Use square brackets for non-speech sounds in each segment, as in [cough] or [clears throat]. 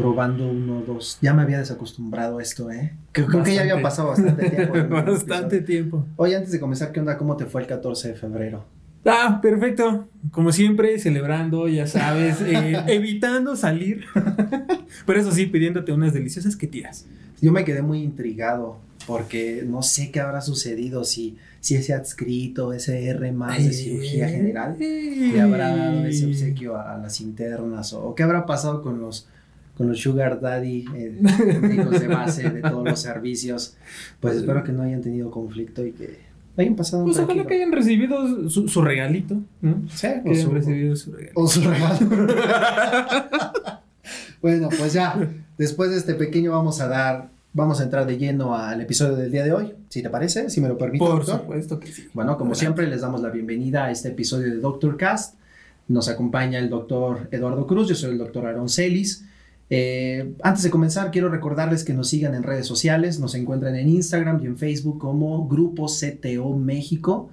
Probando uno, dos. Ya me había desacostumbrado a esto, ¿eh? Creo, que ya había pasado bastante tiempo. [laughs] bastante tiempo. Oye, antes de comenzar, ¿qué onda? ¿Cómo te fue el 14 de febrero? Ah, perfecto. Como siempre, celebrando, ya sabes, eh, [laughs] evitando salir. Pero eso sí, pidiéndote unas deliciosas que tiras. Yo me quedé muy intrigado porque no sé qué habrá sucedido si, si ese adscrito, ese R más de cirugía general, le habrá dado ese obsequio a, las internas o, qué habrá pasado con los con los Sugar Daddy, eh, [laughs] de base de todos los servicios. Pues espero que no hayan tenido conflicto y que hayan pasado. Pues ojalá que hayan recibido su, regalito, ¿no? Sí, que hayan recibido su regalito. O su regalo. [laughs] bueno, pues ya, después de este pequeño vamos a dar Vamos a entrar de lleno al episodio del día de hoy, si te parece, si me lo permite. Por supuesto que sí. Bueno, como siempre, les damos la bienvenida a este episodio de Doctor Cast. Nos acompaña el doctor Eduardo Cruz, yo soy el doctor Aaron Celis. Eh, antes de comenzar, quiero recordarles que nos sigan en redes sociales. Nos encuentran en Instagram y en Facebook como Grupo CTO México.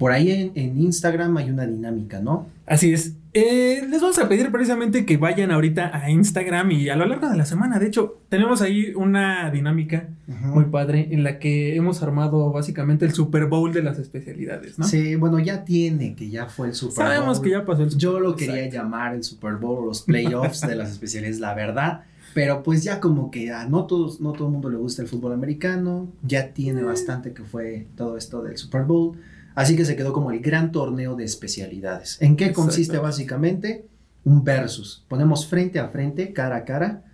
Por ahí en, en Instagram hay una dinámica, ¿no? Así es. Eh, les vamos a pedir precisamente que vayan ahorita a Instagram y a lo largo de la semana. De hecho, tenemos ahí una dinámica muy padre en la que hemos armado básicamente el Super Bowl de las especialidades, ¿no? Sí, bueno, ya tiene, que ya fue el Super Bowl. Sabemos que ya pasó el Super Bowl. Yo lo quería llamar el Super Bowl o los playoffs de las especialidades, la verdad. Pero pues ya como que a no todos, no todo el mundo le gusta el fútbol americano, ya tiene mm. bastante que fue todo esto del Super Bowl. Así que se quedó como el gran torneo de especialidades. ¿En qué consiste básicamente? Un versus. Ponemos frente a frente, cara a cara,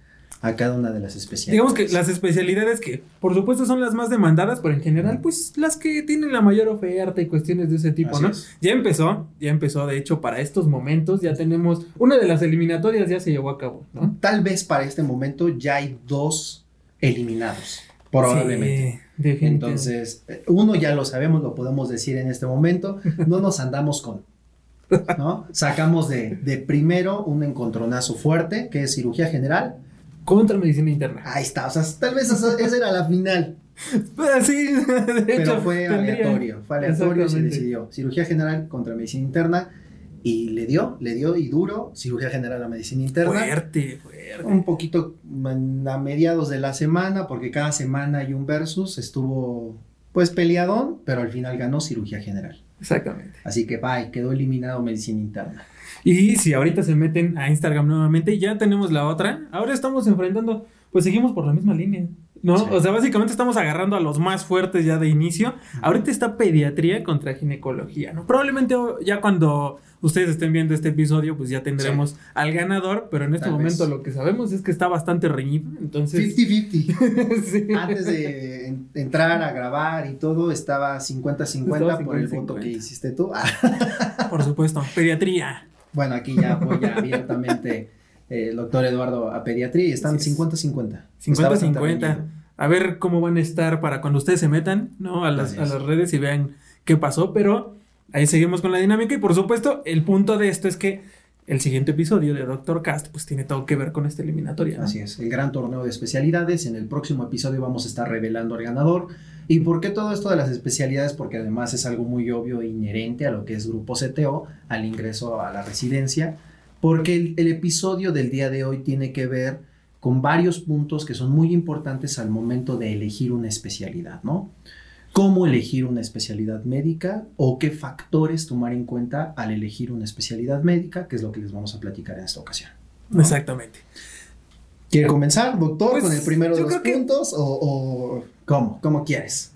a cada una de las especialidades. Digamos que las especialidades que por supuesto son las más demandadas, pero en general pues las que tienen la mayor oferta y cuestiones de ese tipo, ¿no? Ya empezó, ya empezó, de hecho para estos momentos ya tenemos una de las eliminatorias ya se llevó a cabo, ¿no? Tal vez para este momento ya hay dos eliminados, probablemente. Entonces, uno ya lo sabemos, lo podemos decir en este momento, [laughs] no nos andamos con, ¿no? Sacamos de, de primero un encontronazo fuerte, que es cirugía general. Contra medicina interna. Ahí está, o sea, tal vez esa, era la final. Pues sí, [laughs] de Pero fue aleatorio, fue aleatorio, se decidió. Cirugía general contra medicina interna y le dio, le dio y duro, cirugía general a medicina interna. Fuerte, fuerte. Un poquito a mediados de la semana, porque cada semana hay un versus, estuvo pues peleadón, pero al final ganó cirugía general. Exactamente. Así que bye, quedó eliminado medicina interna. Y si ahorita se meten a Instagram nuevamente, ya tenemos la otra. Ahora estamos enfrentando, pues seguimos por la misma línea. ¿No? O sea, básicamente estamos agarrando a los más fuertes ya de inicio. Ahorita está pediatría contra ginecología, ¿no? Probablemente ya cuando ustedes estén viendo este episodio, pues ya tendremos al ganador, pero en este momento lo que sabemos es que está bastante reñido, entonces... 50-50. [laughs] Antes de entrar a grabar y todo, estaba 50-50 por el voto que hiciste tú. [laughs] por supuesto, pediatría. Bueno, aquí ya apoya abiertamente el doctor Eduardo a pediatría y están 50-50. 50-50. A ver cómo van a estar para cuando ustedes se metan, ¿no? A las, a las redes y vean qué pasó, pero Ahí seguimos con la dinámica y por supuesto el punto de esto es que el siguiente episodio de Doctor Cast pues tiene todo que ver con esta eliminatoria. Así es, el gran torneo de especialidades. En el próximo episodio vamos a estar revelando al ganador. ¿Y por qué todo esto de las especialidades? Porque además es algo muy obvio e inherente a lo que es Grupo CTO, al ingreso a la residencia. Porque el, el episodio del día de hoy tiene que ver con varios puntos que son muy importantes al momento de elegir una especialidad, ¿no? cómo elegir una especialidad médica o qué factores tomar en cuenta al elegir una especialidad médica, que es lo que les vamos a platicar en esta ocasión. Exactamente. ¿Quiere comenzar, doctor, pues, con el primero de los puntos o, o, cómo? ¿Cómo quieres?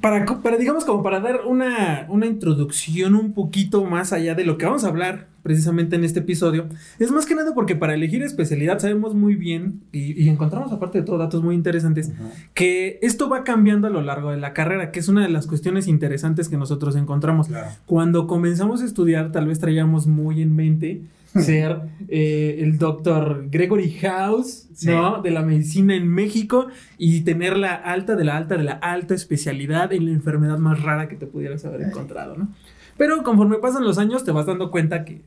Para, para, digamos, como para dar una, una introducción un poquito más allá de lo que vamos a hablar precisamente en este episodio, es más que nada porque para elegir especialidad sabemos muy bien y, encontramos aparte de todo datos muy interesantes que esto va cambiando a lo largo de la carrera, que es una de las cuestiones interesantes que nosotros encontramos. Cuando comenzamos a estudiar tal vez traíamos muy en mente [laughs] ser eh, el doctor Gregory House, ¿no? De la medicina en México y tener la alta de la alta de la alta especialidad en la enfermedad más rara que te pudieras haber encontrado, ¿no? Pero conforme pasan los años te vas dando cuenta que,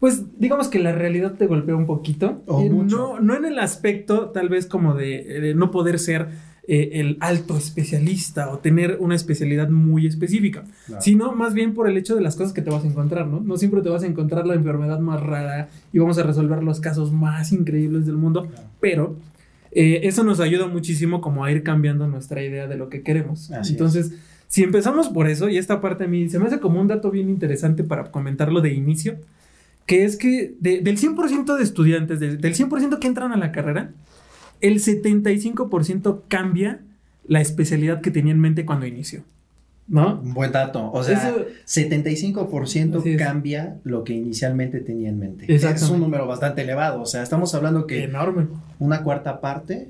pues digamos que la realidad te golpea un poquito. O no, no en el aspecto tal vez como de, no poder ser eh, el alto especialista o tener una especialidad muy específica, Claro. sino más bien por el hecho de las cosas que te vas a encontrar, ¿no? No siempre te vas a encontrar la enfermedad más rara y vamos a resolver los casos más increíbles del mundo, Claro. pero eh, eso nos ayuda muchísimo como a ir cambiando nuestra idea de lo que queremos. Así Entonces, si empezamos por eso, y esta parte a mí se me hace como un dato bien interesante para comentarlo de inicio, que es que de- del 100% de estudiantes, de- del 100% que entran a la carrera, el 75% cambia la especialidad que tenía en mente cuando inició. ¿No? Un buen dato. O sea, Eso- 75% Así es. cambia lo que inicialmente tenía en mente. Es un número bastante elevado. O sea, estamos hablando que Enorme. una cuarta parte.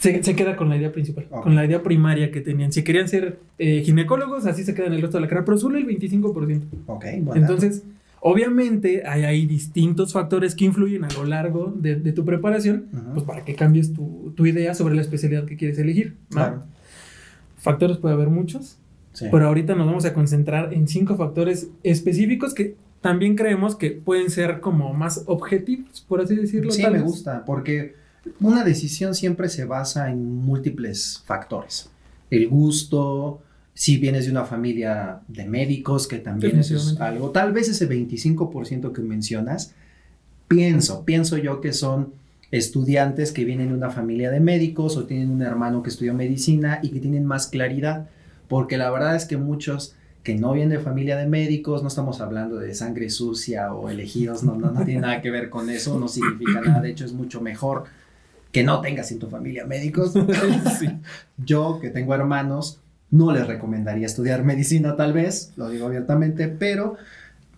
Se, se queda con la idea principal, con la idea primaria que tenían. Si querían ser eh, ginecólogos, así se quedan el resto de la carrera, pero solo el 25%. Ok, bueno. Entonces, obviamente hay distintos factores que influyen a lo largo de, de tu preparación, pues para que cambies tu, tu idea sobre la especialidad que quieres elegir. Claro. Factores puede haber muchos, Sí. pero ahorita nos vamos a concentrar en cinco factores específicos que también creemos que pueden ser como más objetivos, por así decirlo. Sí, tal me gusta, porque una decisión siempre se basa en múltiples factores. El gusto, si vienes de una familia de médicos, que también es algo. Tal vez ese 25% que mencionas, pienso, pienso yo que son estudiantes que vienen de una familia de médicos o tienen un hermano que estudió medicina y que tienen más claridad, porque la verdad es que muchos que no vienen de familia de médicos, no estamos hablando de sangre sucia o elegidos, no, no, no tiene nada que ver con eso, no significa nada, de hecho es mucho mejor que no tengas en tu familia médicos. [laughs] Sí. Yo, que tengo hermanos, no les recomendaría estudiar medicina tal vez, lo digo abiertamente, pero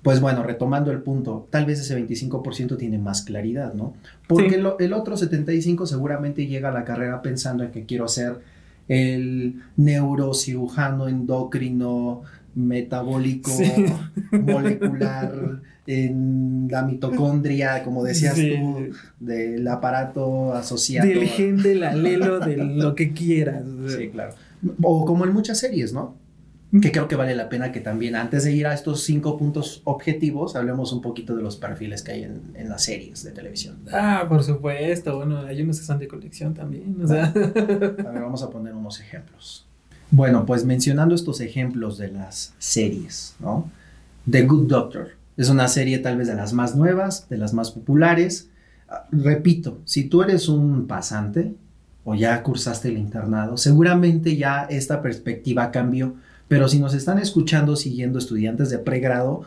pues bueno, retomando el punto, tal vez ese 25% tiene más claridad, ¿no? Porque Sí. lo- el otro 75% seguramente llega a la carrera pensando en que quiero ser el neurocirujano endocrino metabólico Sí. molecular en la mitocondria, como decías Sí. tú, del aparato asociado. Del gen, del alelo, de lo que quieras. Sí, claro. O como en muchas series, ¿no? Que creo que vale la pena que también, antes de ir a estos cinco puntos objetivos, hablemos un poquito de los perfiles que hay en, en las series de televisión. Ah, por supuesto. Bueno, hay unos que son de colección también. O sea, A ver, vamos a poner unos ejemplos. Bueno, pues mencionando estos ejemplos de las series, ¿no? The Good Doctor es una serie tal vez de las más nuevas, de las más populares. Ah, Repito, si tú eres un pasante o ya cursaste el internado, seguramente ya esta perspectiva cambió, pero si nos están escuchando siguiendo estudiantes de pregrado,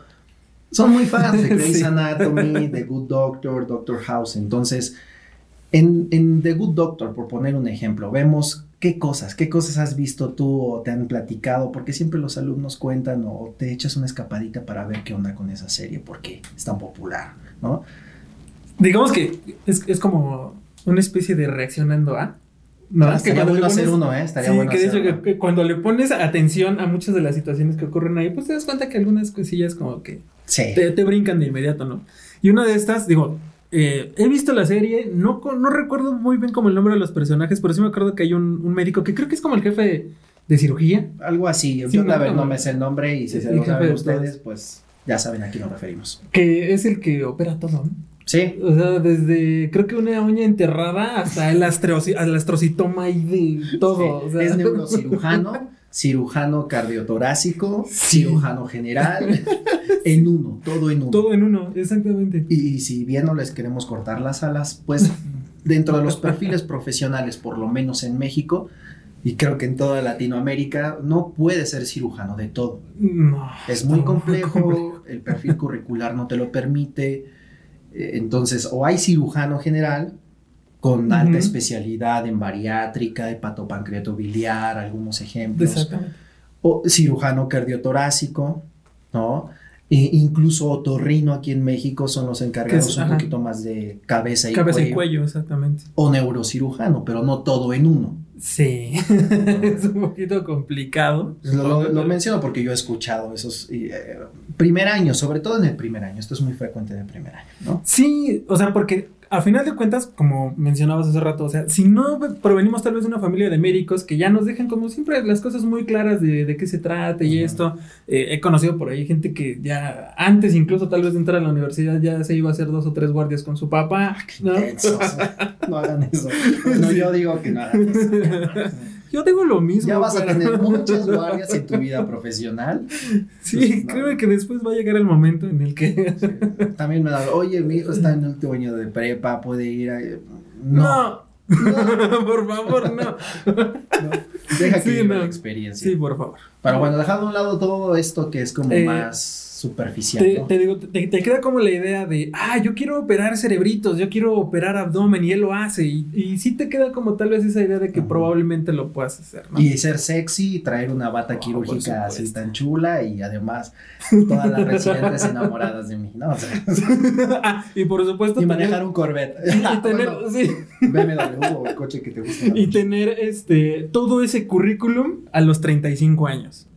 son muy fans de [laughs] Grey's Sí. Anatomy, The Good Doctor, Doctor House, entonces en, en The Good Doctor, por poner un ejemplo, vemos qué cosas, qué cosas has visto tú o te han platicado, porque siempre los alumnos cuentan o te echas una escapadita para ver qué onda con esa serie, porque es tan popular, ¿no? digamos que es, es como una especie de reaccionando a. No, Ah, estaría bueno le hacer pones- uno, ¿eh? Estaría sí, bueno que de hecho que cuando le pones atención a muchas de las situaciones que ocurren ahí, pues te das cuenta que algunas cosillas como que Sí. te, te brincan de inmediato, ¿no? Y una de estas, digo, eh, he visto la serie, no, no recuerdo muy bien como el nombre de los personajes, pero sí me acuerdo que hay un, un médico que creo que es como el jefe de, de cirugía. Algo así. Sí, Yo, no, a ver, no, no me sé el nombre y si se lo saben de ustedes, pues ya saben a quién nos referimos. Que es el que opera todo, ¿no? Sí. O sea, desde creo que una uña enterrada hasta el, el astrocitoma ahí de todo. o sea. es neurocirujano, [laughs] cirujano cardiotorácico, Sí. cirujano general, [laughs] en uno, todo en uno. Todo en uno, exactamente. Y, y si bien no les queremos cortar las alas, pues [laughs] dentro de los perfiles profesionales, por lo menos en México, y creo que en toda Latinoamérica, no puede ser cirujano de todo. No, Es muy complejo. complejo, el perfil curricular no te lo permite. eh, Entonces, o hay cirujano general con alta especialidad en bariátrica, hepatopancreato biliar, algunos ejemplos Exactamente. o cirujano cardiotorácico, ¿no? E incluso otorrino aquí en México son los encargados es- un ajá. poquito más de cabeza y Cabeza cuello. y cuello, exactamente. O neurocirujano, pero no todo en uno. Sí, [laughs] es un poquito complicado. Lo, lo menciono porque yo he escuchado esos eh, primer año, sobre todo en el primer año. Esto es muy frecuente en el primer año, ¿no? Sí, o sea, porque a final de cuentas, como mencionabas hace rato, o sea, si no provenimos tal vez de una familia de médicos que ya nos dejan como siempre las cosas muy claras de, de qué se trata y esto, eh, he conocido por ahí gente que ya antes incluso tal vez de entrar a la universidad ya se iba a hacer dos o tres guardias con su papá. Ah, ¿no? [laughs] no hagan eso. [laughs] No, yo digo que no hagan eso. [laughs] Yo digo lo mismo. Ya vas a tener muchas guardias en tu vida profesional. Sí, creo que después va a llegar el momento en el que. También me da, oye, mi hijo está en el último año de prepa, puede ir a. No. no. [laughs] por favor, [laughs] no. Deja que sí, la experiencia. Sí, por favor. Pero bueno, dejando a un lado todo esto que es como eh, más superficial. Te, te digo, te, queda como la idea de, ah, yo quiero operar cerebritos, yo quiero operar abdomen y él lo hace. Y, y sí te queda como tal vez esa idea de que probablemente lo puedas hacer, ¿no? Y ser sexy, traer una bata quirúrgica así tan chula y además [laughs] todas las residentes enamoradas de mí, ¿no? O sea, [laughs] ah, y por supuesto. Y manejar un Corvette. Y, tener, sí. BMW o coche que te guste. Y tener este, todo ese currículum a los 35 años.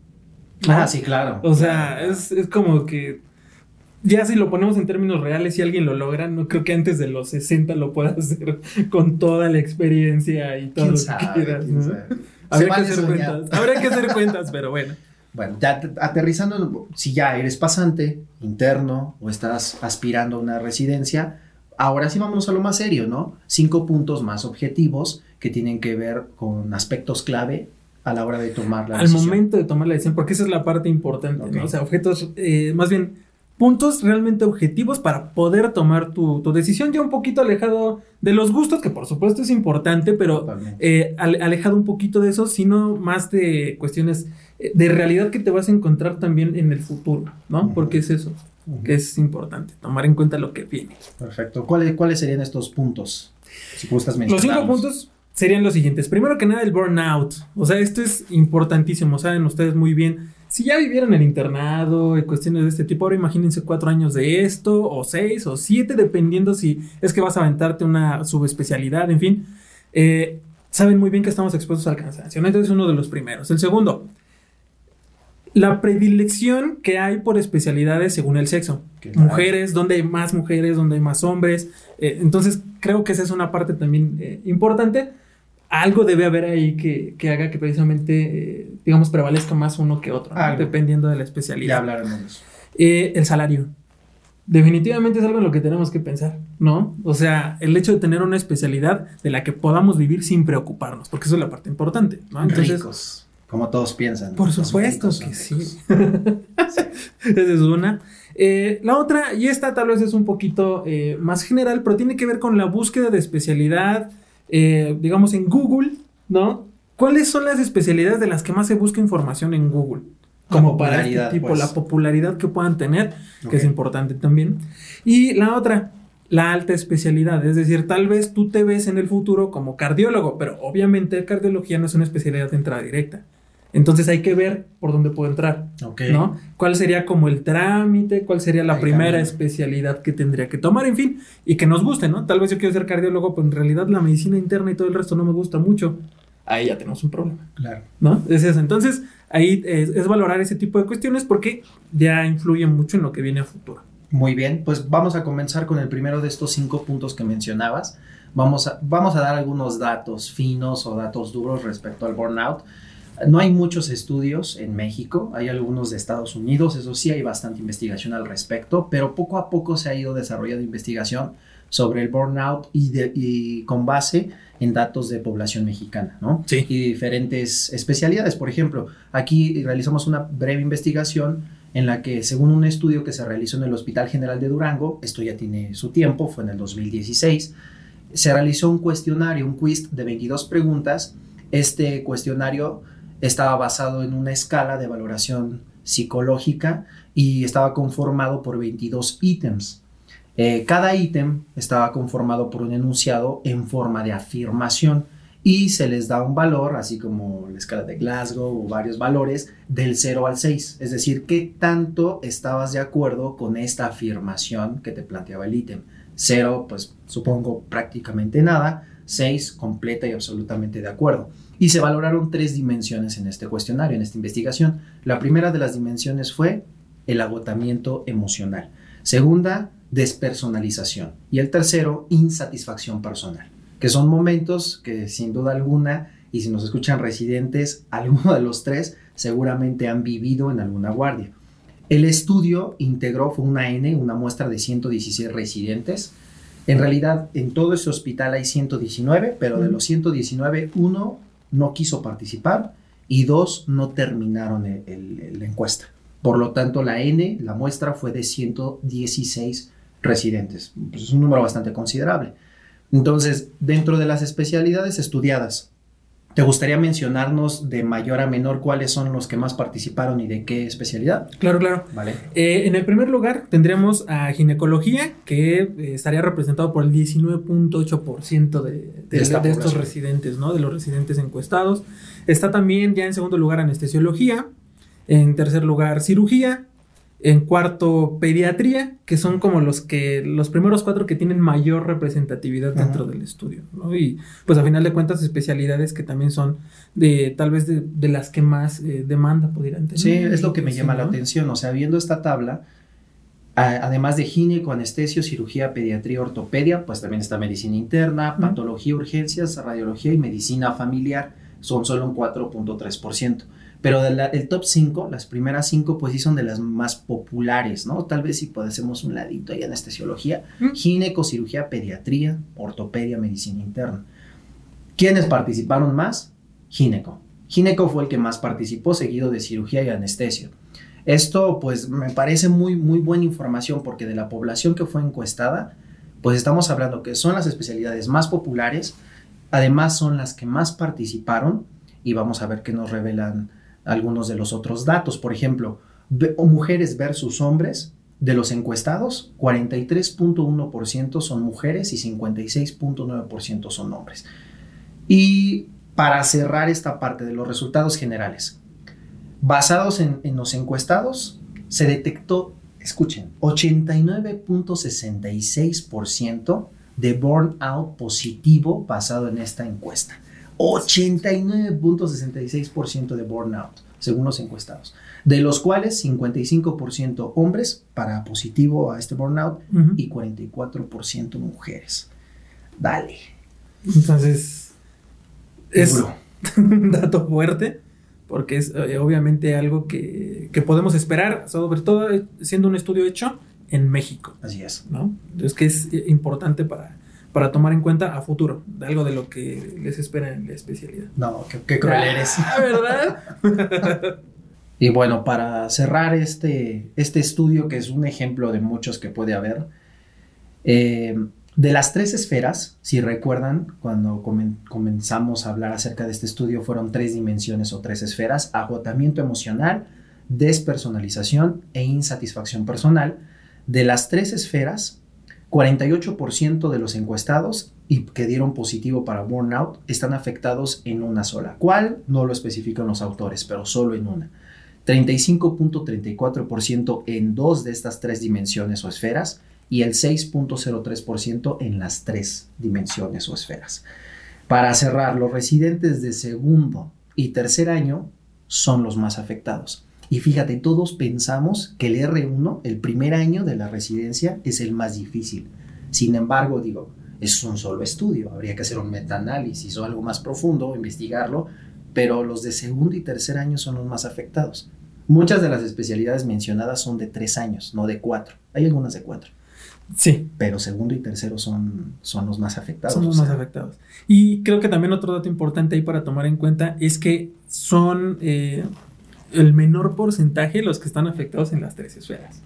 Ah, sí, claro. O sea, es, es como que ya si lo ponemos en términos reales, si alguien lo logra, no creo que antes de los 60 lo pueda [laughs] hacer con toda la experiencia y todo lo que quieras. Habría que hacer cuentas. Habría que hacer cuentas, pero bueno. [laughs] Bueno, ya aterrizando, si ya eres pasante interno o estás aspirando a una residencia, ahora sí vámonos a lo más serio, ¿no? Cinco puntos más objetivos que tienen que ver con aspectos clave a la hora de tomar la decisión. Al momento de tomar la decisión, porque esa es la parte importante, ¿no? O sea, objetos, eh, más bien, puntos realmente objetivos para poder tomar tu, decisión, ya un poquito alejado de los gustos, que por supuesto es importante, pero eh, alejado un poquito de eso, sino más de cuestiones eh, de realidad que te vas a encontrar también en el futuro, ¿no? Porque es eso, que es importante, tomar en cuenta lo que viene. Perfecto. ¿Cuáles, cuáles serían estos puntos? Si gustas Los cinco puntos serían los siguientes. Primero que nada, el burnout. O sea, esto es importantísimo, saben ustedes muy bien. Si ya vivieron en el internado y cuestiones de este tipo, ahora imagínense cuatro años de esto, o seis, o siete, dependiendo si es que vas a aventarte una subespecialidad, en fin. Eh, saben muy bien que estamos expuestos al cansancio. Entonces es uno de los primeros. El segundo, la predilección que hay por especialidades según el sexo. Mujeres, donde hay más mujeres, donde hay más hombres. Eh, entonces creo que esa es una parte también eh, importante algo debe haber ahí que, haga que precisamente, eh, digamos, prevalezca más uno que otro, dependiendo de la especialidad. Ya hablaremos. Eh, el salario. Definitivamente es algo en lo que tenemos que pensar, ¿no? O sea, el hecho de tener una especialidad de la que podamos vivir sin preocuparnos, porque eso es la parte importante, ¿no? Entonces, como todos piensan. Por supuesto que sí. [laughs] Esa es una. Eh, la otra, y esta tal vez es un poquito más general, pero tiene que ver con la búsqueda de especialidad, eh, digamos, en Google, ¿no? ¿Cuáles son las especialidades de las que más se busca información en Google? Como para este tipo, pues. la popularidad que puedan tener, que es importante también. Y la otra, la alta especialidad, es decir, tal vez tú te ves en el futuro como cardiólogo, pero obviamente cardiología no es una especialidad de entrada directa. Entonces hay que ver por dónde puedo entrar, ¿no? ¿Cuál sería como el trámite? ¿Cuál sería la primera especialidad que tendría que tomar? En fin, y que nos guste, ¿no? Tal vez yo quiero ser cardiólogo, pero en realidad la medicina interna y todo el resto no me gusta mucho. Ahí ya tenemos un problema. Claro. ¿No? Es eso. Entonces, ahí es, valorar ese tipo de cuestiones porque ya influyen mucho en lo que viene a futuro. Muy bien, pues vamos a comenzar con el primero de estos cinco puntos que mencionabas. Vamos a, vamos a dar algunos datos finos o datos duros respecto al burnout. No hay muchos estudios en México, hay algunos de Estados Unidos, eso sí hay bastante investigación al respecto, pero poco a poco se ha ido desarrollando investigación sobre el burnout y, con base en datos de población mexicana, ¿no? Sí. Y diferentes especialidades. Por ejemplo, aquí realizamos una breve investigación en la que, según un estudio que se realizó en el Hospital General de Durango, esto ya tiene su tiempo, fue en el 2016, se realizó un cuestionario, un quiz de 22 preguntas. Este cuestionario estaba basado en una escala de valoración psicológica y estaba conformado por 22 ítems. Eh, cada ítem estaba conformado por un enunciado en forma de afirmación y se les da un valor, así como la escala de Glasgow o varios valores, del 0 al 6. Es decir, qué tanto estabas de acuerdo con esta afirmación que te planteaba el ítem. 0, pues supongo prácticamente nada. 6, completa y absolutamente de acuerdo. Y se valoraron tres dimensiones en este cuestionario, en esta investigación. La primera de las dimensiones fue el agotamiento emocional. Segunda, despersonalización. Y el tercero, insatisfacción personal, que son momentos que sin duda alguna, y si nos escuchan residentes, [laughs] alguno de los tres seguramente han vivido en alguna guardia. El estudio integró, fue una N, una muestra de 116 residentes. En realidad, en todo ese hospital hay 119, pero de los 119, uno no quiso participar y dos no terminaron la encuesta. Por lo tanto, la N, la muestra fue de 116 residentes. Pues es un número bastante considerable. Entonces, dentro de las especialidades estudiadas, ¿te gustaría mencionarnos de mayor a menor cuáles son los que más participaron y de qué especialidad? Claro, claro. Vale. Eh, en el primer lugar tendríamos a ginecología, que eh, estaría representado por el 19.8% de, de, de, estos residentes, ¿no? De los residentes encuestados. Está también ya en segundo lugar anestesiología, en tercer lugar cirugía, en cuarto, pediatría, que son como los que, los primeros cuatro que tienen mayor representatividad dentro del estudio, ¿no? Y pues a final de cuentas, especialidades que también son de, tal vez de, de las que más eh, demanda pudieran tener. Sí, es lo que me llama ¿no? la atención, o sea, viendo esta tabla, a, además de gineco, anestesio, cirugía, pediatría, ortopedia, pues también está medicina interna, patología, urgencias, radiología y medicina familiar, son solo un 4.3%. Pero del el top 5, las primeras 5, pues sí son de las más populares, ¿no? Tal vez si podemos un ladito ahí anestesiología, mm. gineco, cirugía, pediatría, ortopedia, medicina interna. ¿Quiénes participaron más? Gineco. Gineco fue el que más participó, seguido de cirugía y anestesio. Esto, pues, me parece muy, muy buena información porque de la población que fue encuestada, pues estamos hablando que son las especialidades más populares, además son las que más participaron y vamos a ver qué nos revelan algunos de los otros datos. Por ejemplo, mujeres versus hombres, de los encuestados, 43.1% son mujeres y 56.9% son hombres. Y para cerrar esta parte de los resultados generales, basados en, los encuestados, se detectó, escuchen, 89.66% de burnout positivo basado en esta encuesta. 89.66% de burnout, según los encuestados, de los cuales 55% hombres para positivo a este burnout uh -huh. y 44% mujeres. Dale. Entonces, es un [laughs] dato fuerte, porque es eh, obviamente algo que, que, podemos esperar, sobre todo siendo un estudio hecho en México. Así es. ¿no? Entonces, que es importante para, para tomar en cuenta a futuro, algo de lo que les espera en la especialidad. No, qué, qué cruel eres. Ah, [laughs] ¿verdad? [laughs] y bueno, para cerrar este, este estudio, que es un ejemplo de muchos que puede haber, eh, de las tres esferas, si recuerdan, cuando comen, comenzamos a hablar acerca de este estudio, fueron tres dimensiones o tres esferas, agotamiento emocional, despersonalización e insatisfacción personal. De las tres esferas, 48% de los encuestados y que dieron positivo para burnout están afectados en una sola. ¿Cuál? No lo especifican los autores, pero solo en una. 35.34% en dos de estas tres dimensiones o esferas y el 6.03% en las tres dimensiones o esferas. Para cerrar, los residentes de segundo y tercer año son los más afectados. Y fíjate, todos pensamos que el R1, el primer año de la residencia, es el más difícil. Sin embargo, digo, es un solo estudio, habría que hacer un metaanálisis o algo más profundo, investigarlo, pero los de segundo y tercer año son los más afectados. Muchas de las especialidades mencionadas son de tres años, no de cuatro. Hay algunas de cuatro. Sí. Pero segundo y tercero son, son los más afectados. Son los más afectados. Y creo que también otro dato importante ahí para tomar en cuenta es que son eh, el menor porcentaje los que están afectados en las tres esferas.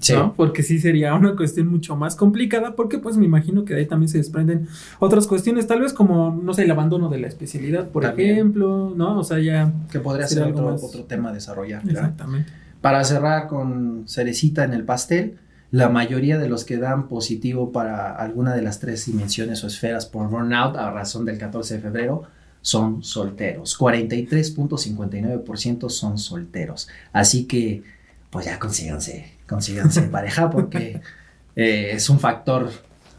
Sí. ¿no? Porque sí sería una cuestión mucho más complicada, porque pues me imagino que de ahí también se desprenden otras cuestiones, tal vez como, no sé, el abandono de la especialidad, por también. ejemplo, ¿no? O sea, ya... Que podría ser otro, más... otro, tema a desarrollar. Exactamente. ¿verdad? Para cerrar con cerecita en el pastel, la mayoría de los que dan positivo para alguna de las tres dimensiones o esferas por burnout a razón del 14 de febrero son solteros. 43.59% son solteros. Así que, pues ya consíganse, consíganse pareja porque [laughs] eh, es un factor,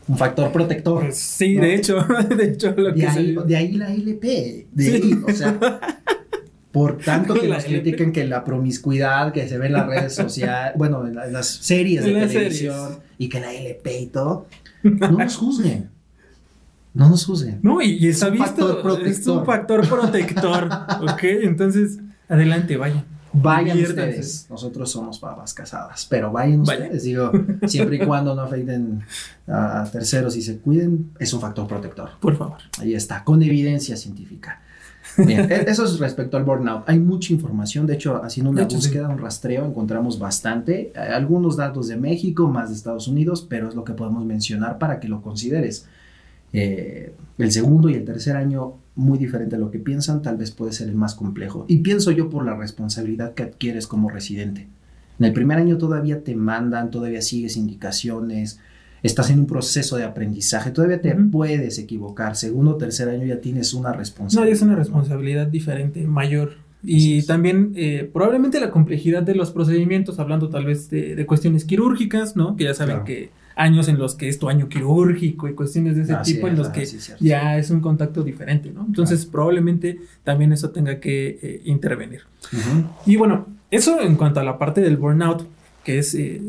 un factor protector. Sí, ¿no? de hecho, [laughs] de hecho, lo de que ahí, de ahí la LP, de sí. ahí, o sea. [laughs] por tanto que nos LP. critiquen que la promiscuidad que se ve en las redes sociales, bueno, en, la- en las series de las televisión y que la LP y todo, no nos juzguen. No nos juzguen. No, y, y está un visto. factor Es un factor protector. [laughs] ok, entonces, adelante, vaya. Vayan Diviértanse. ustedes. Nosotros somos babas casadas, pero vayan Vayan. ustedes. Digo, siempre y [laughs] cuando no afecten a terceros y se cuiden, es un factor protector. Por favor. Ahí está, con evidencia científica. Bien, e- eso es respecto al burnout. Hay mucha información, de hecho, haciendo una sí. búsqueda, un rastreo, encontramos bastante. Eh, Algunos datos de México, más de Estados Unidos, pero es lo que podemos mencionar para que lo consideres. Eh, el segundo y el tercer año, muy diferente a lo que piensan, tal vez puede ser el más complejo. Y pienso yo por la responsabilidad que adquieres como residente. En el primer año todavía te mandan, todavía sigues indicaciones, estás en un proceso de aprendizaje, todavía te puedes equivocar. Segundo o tercer año ya tienes una No, responsabilidad. es una ¿no? responsabilidad diferente, mayor. Y también eh, probablemente la complejidad de los procedimientos, hablando tal vez de, de cuestiones quirúrgicas, ¿no? Que ya saben Claro. que años en los que es tu año quirúrgico y cuestiones de ese Así tipo es, en los ah, que cierto. ya es un contacto diferente, ¿no? Entonces probablemente también eso tenga que eh, intervenir. Y bueno, eso en cuanto a la parte del burnout, que es... eh,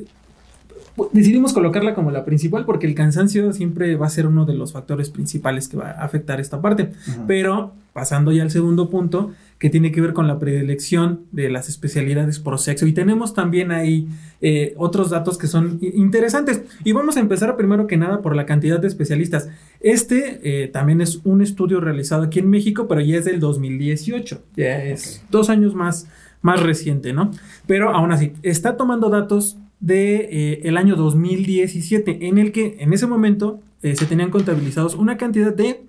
decidimos colocarla como la principal porque el cansancio siempre va a ser uno de los factores principales que va a afectar esta parte. Pero pasando ya al segundo punto, que tiene que ver con la predilección de las especialidades por sexo. Y tenemos también ahí eh, otros datos que son interesantes. Y vamos a empezar primero que nada por la cantidad de especialistas. Este eh, también es un estudio realizado aquí en México, pero ya es del 2018. Ya es dos años más, más reciente, ¿no? Pero aún así, está tomando datos de eh, el año 2017, en el que en ese momento eh, se tenían contabilizados una cantidad de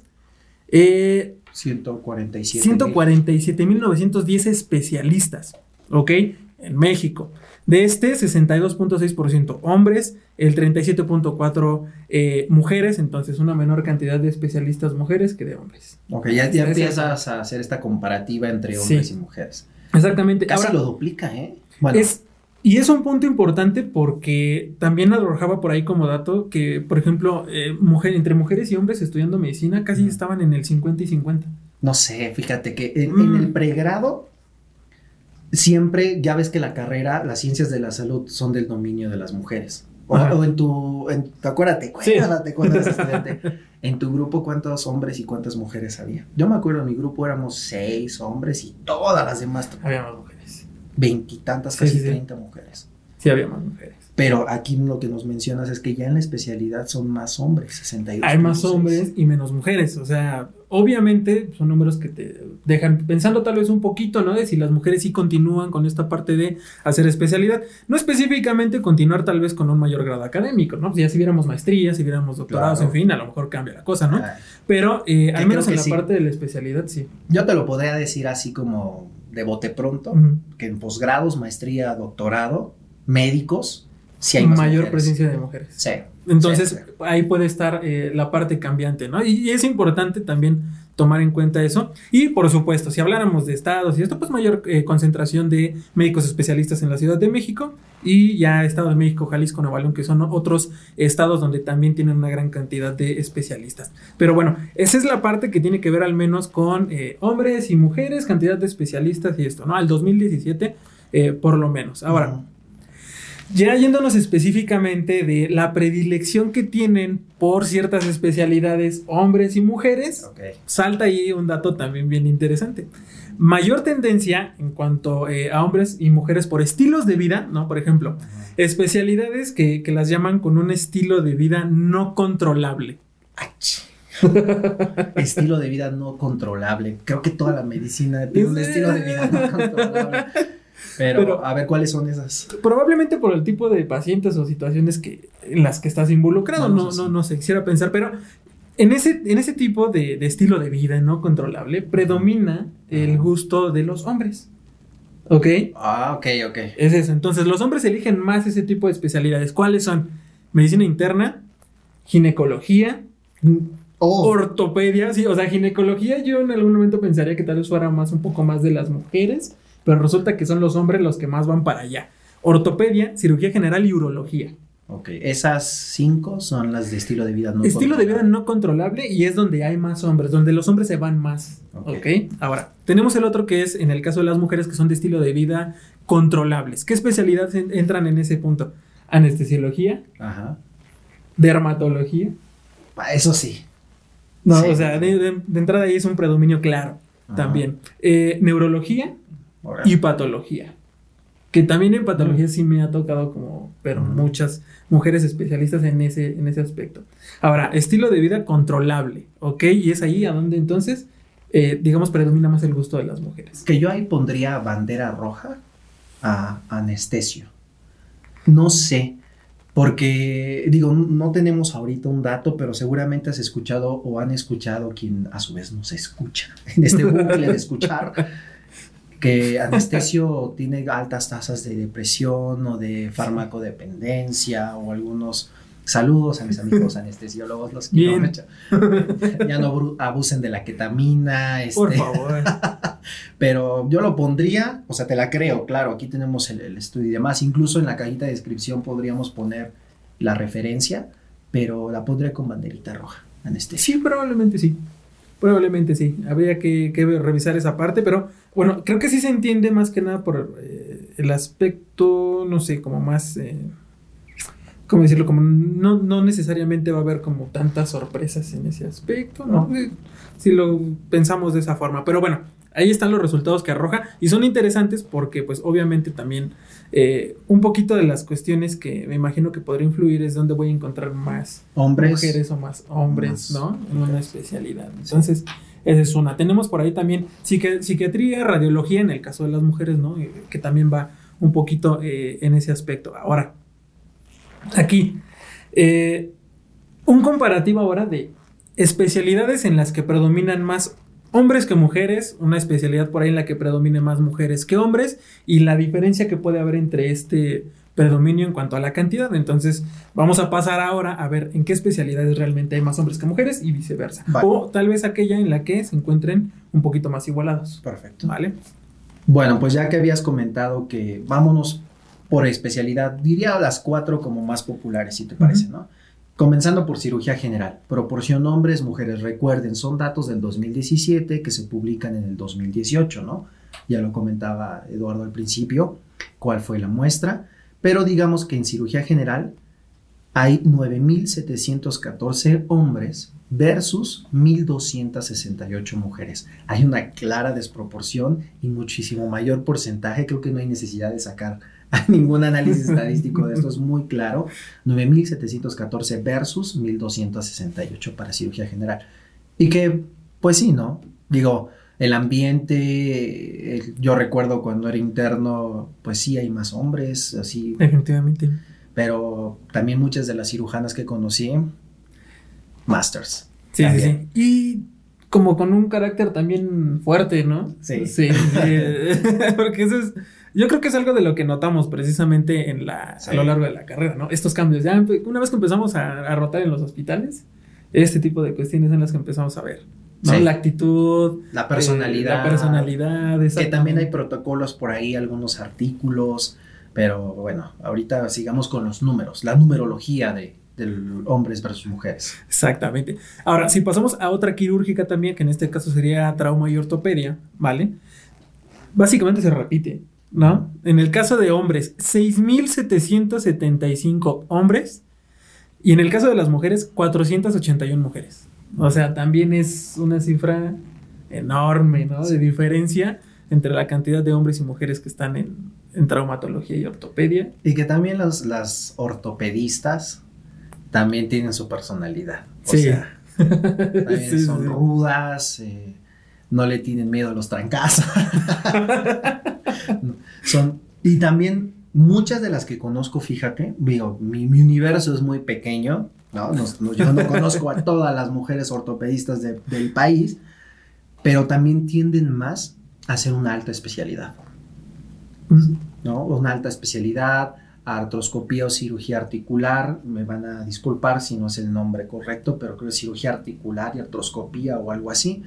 eh, 147. 147.910 especialistas, ¿ok? En México. De este, 62.6% hombres, el 37.4% eh, mujeres, entonces una menor cantidad de especialistas mujeres que de hombres. Ok, ya, empiezas a hacer esta comparativa entre Sí. hombres y mujeres. Exactamente. Casi Ahora, lo duplica, ¿eh? Bueno, es, y es un punto importante porque también arrojaba por ahí como dato que, por ejemplo, eh, mujer, entre mujeres y hombres estudiando medicina casi estaban en el 50 y 50. no sé, fíjate que en, Mm. en el pregrado siempre, ya ves que la carrera, las ciencias de la salud son del dominio de las mujeres. O, en tu, en, acuérdate, Sí. acuérdate cuando [laughs] estudiante. En tu grupo, ¿cuántos hombres y cuántas mujeres había? Yo me acuerdo, en mi grupo éramos seis hombres y todas las demás, Había más mujeres. Veintitantas, casi treinta mujeres. Sí, había más mujeres. Pero aquí lo que nos mencionas es que ya en la especialidad son más hombres, 62. Hay más hombres y menos mujeres. O sea, obviamente son números que te dejan pensando tal vez un poquito, ¿no? De si las mujeres sí continúan con esta parte de hacer especialidad. No específicamente continuar tal vez con un mayor grado académico, ¿no? Ya si viéramos maestrías, si viéramos doctorados, Claro. en fin, a lo mejor cambia la cosa, ¿no? Pero eh, al menos en la sí. parte de la especialidad, sí. Yo te lo podría decir así como de bote pronto, que en posgrados, maestría, doctorado, médicos, sí hay más mayor mujeres. presencia de mujeres. Sí. Entonces, Sí, ahí puede estar eh, la parte cambiante, ¿no? Y, y es importante también tomar en cuenta eso. Y por supuesto, si habláramos de estados y esto, pues mayor eh, concentración de médicos especialistas en la Ciudad de México y ya Estado de México, Jalisco, Nuevo León, que son otros estados donde también tienen una gran cantidad de especialistas. Pero bueno, esa es la parte que tiene que ver al menos con eh, hombres y mujeres, cantidad de especialistas y esto, ¿no? Al 2017, eh, por lo menos. Ahora, Ujú. Ya yéndonos específicamente de la predilección que tienen por ciertas especialidades hombres y mujeres, salta ahí un dato también bien interesante. Mayor tendencia en cuanto eh, a hombres y mujeres por estilos de vida, ¿no? Por ejemplo, especialidades que, que las llaman con un estilo de vida no controlable. [laughs] estilo de vida no controlable. Creo que toda la medicina tiene un estilo de vida no controlable. Pero, Pero- a ver cuáles son esas. Probablemente por el tipo de pacientes o situaciones que, en las que estás involucrado, no, no, no sé, quisiera pensar, pero en ese, en ese tipo de, de estilo de vida no controlable predomina el gusto de los hombres. ¿Ok? Ah, ok, ok. Es eso. Entonces, los hombres eligen más ese tipo de especialidades. ¿Cuáles son? Medicina interna, ginecología, Oh, ortopedia. Sí, o sea, ginecología yo en algún momento pensaría que tal vez fuera más un poco más de las mujeres, pero resulta que son los hombres los que más van para allá. Ortopedia, cirugía general y urología. Ok, esas cinco son las de estilo de vida no Estilo de vida no controlable y es donde hay más hombres, donde los hombres se van más. ok, ahora, tenemos el otro que es en el caso de las mujeres que son de estilo de vida controlables. ¿Qué especialidades entran en ese punto? Anestesiología, Ajá. dermatología. Eso sí. No, o sea, de, entrada ahí es un predominio claro también. Eh, neurología y patología. Que también en patología sí me ha tocado como, pero muchas mujeres especialistas en ese, en ese aspecto. Ahora, estilo de vida controlable, ¿ok? Y es ahí a donde entonces, eh, digamos, predomina más el gusto de las mujeres. Que yo ahí pondría bandera roja a anestesio. No sé, porque digo, no tenemos ahorita un dato, pero seguramente has escuchado o han escuchado quien a su vez nos escucha en este [laughs] bucle de escuchar que anestesio [laughs] tiene altas tasas de depresión o de farmacodependencia o algunos saludos a mis amigos [laughs] anestesiólogos los quiero ya no abusen de la ketamina este, por favor. [laughs] Pero yo lo pondría o sea te la creo claro aquí tenemos el, el estudio y demás. Incluso en la cajita de descripción podríamos poner la referencia pero la pondré con banderita roja anestesia. Sí probablemente sí Probablemente sí, habría que, revisar esa parte, pero bueno, creo que sí se entiende más que nada por eh, el aspecto, no sé, como más, eh, ¿cómo decirlo? Como no, no necesariamente va a haber como tantas sorpresas en ese aspecto, ¿no? Si lo pensamos de esa forma, pero bueno, ahí están los resultados que arroja y son interesantes porque pues obviamente también eh, un poquito de las cuestiones que me imagino que podría influir es donde voy a encontrar más hombres, mujeres o más hombres, ¿no? En una especialidad. Entonces, esa es una. Tenemos por ahí también psiquiatría, radiología en el caso de las mujeres, ¿no? Eh, que también va un poquito eh, en ese aspecto. Ahora, aquí, un comparativo ahora de especialidades en las que predominan más hombres que mujeres, una especialidad por ahí en la que predomine más mujeres que hombres y la diferencia que puede haber entre este predominio en cuanto a la cantidad. Entonces, vamos a pasar ahora a ver en qué especialidades realmente hay más hombres que mujeres y viceversa. O tal vez aquella en la que se encuentren un poquito más igualados. Perfecto. ¿Vale? Bueno, pues ya que habías comentado que vámonos por especialidad, diría las cuatro como más populares, si te parece, ¿no? Comenzando por cirugía general, proporción hombres, mujeres, recuerden, son datos del 2017 que se publican en el 2018, ¿no? Ya lo comentaba Eduardo al principio, cuál fue la muestra, pero digamos que en cirugía general hay 9.714 hombres versus 1.268 mujeres. Hay una clara desproporción y muchísimo mayor porcentaje, creo que no hay necesidad de sacar [laughs] ningún análisis estadístico de esto es muy claro. 9.714 versus 1.268 para cirugía general. Y que, pues sí, ¿no? Digo, el ambiente, yo recuerdo cuando era interno, pues sí hay más hombres, así. Definitivamente. Pero también muchas de las cirujanas que conocí, masters. Sí, sí, sí. Y como con un carácter también fuerte, ¿no? Sí. Sí, [laughs] [laughs] porque eso es yo creo que es algo de lo que notamos precisamente en la, a lo largo de la carrera, ¿no? Estos cambios. Ya una vez que empezamos a, rotar en los hospitales, este tipo de cuestiones son las que empezamos a ver. ¿no? La actitud, la personalidad. la personalidad, Que también hay protocolos por ahí, algunos artículos, pero bueno, ahorita sigamos con los números, la numerología de, hombres versus mujeres. Exactamente. Ahora, si pasamos a otra quirúrgica también, que en este caso sería trauma y ortopedia, ¿vale? Básicamente se repite. ¿No? En el caso de hombres, 6.775 hombres y en el caso de las mujeres, 481 mujeres. O sea, también es una cifra enorme, ¿no? De diferencia entre la cantidad de hombres y mujeres que están en, traumatología y ortopedia. Y que también las ortopedistas también tienen su personalidad. O sí. sea, [laughs] también son rudas, eh, no le tienen miedo a los trancazos. [laughs] [laughs] Son, y también muchas de las que conozco, fíjate, digo, mi, universo es muy pequeño, ¿no? yo no conozco a todas las mujeres ortopedistas del país, pero también tienden más a hacer una alta especialidad, ¿no? Una alta especialidad, artroscopía o cirugía articular, me van a disculpar si no es el nombre correcto, pero creo que es cirugía articular y artroscopía o algo así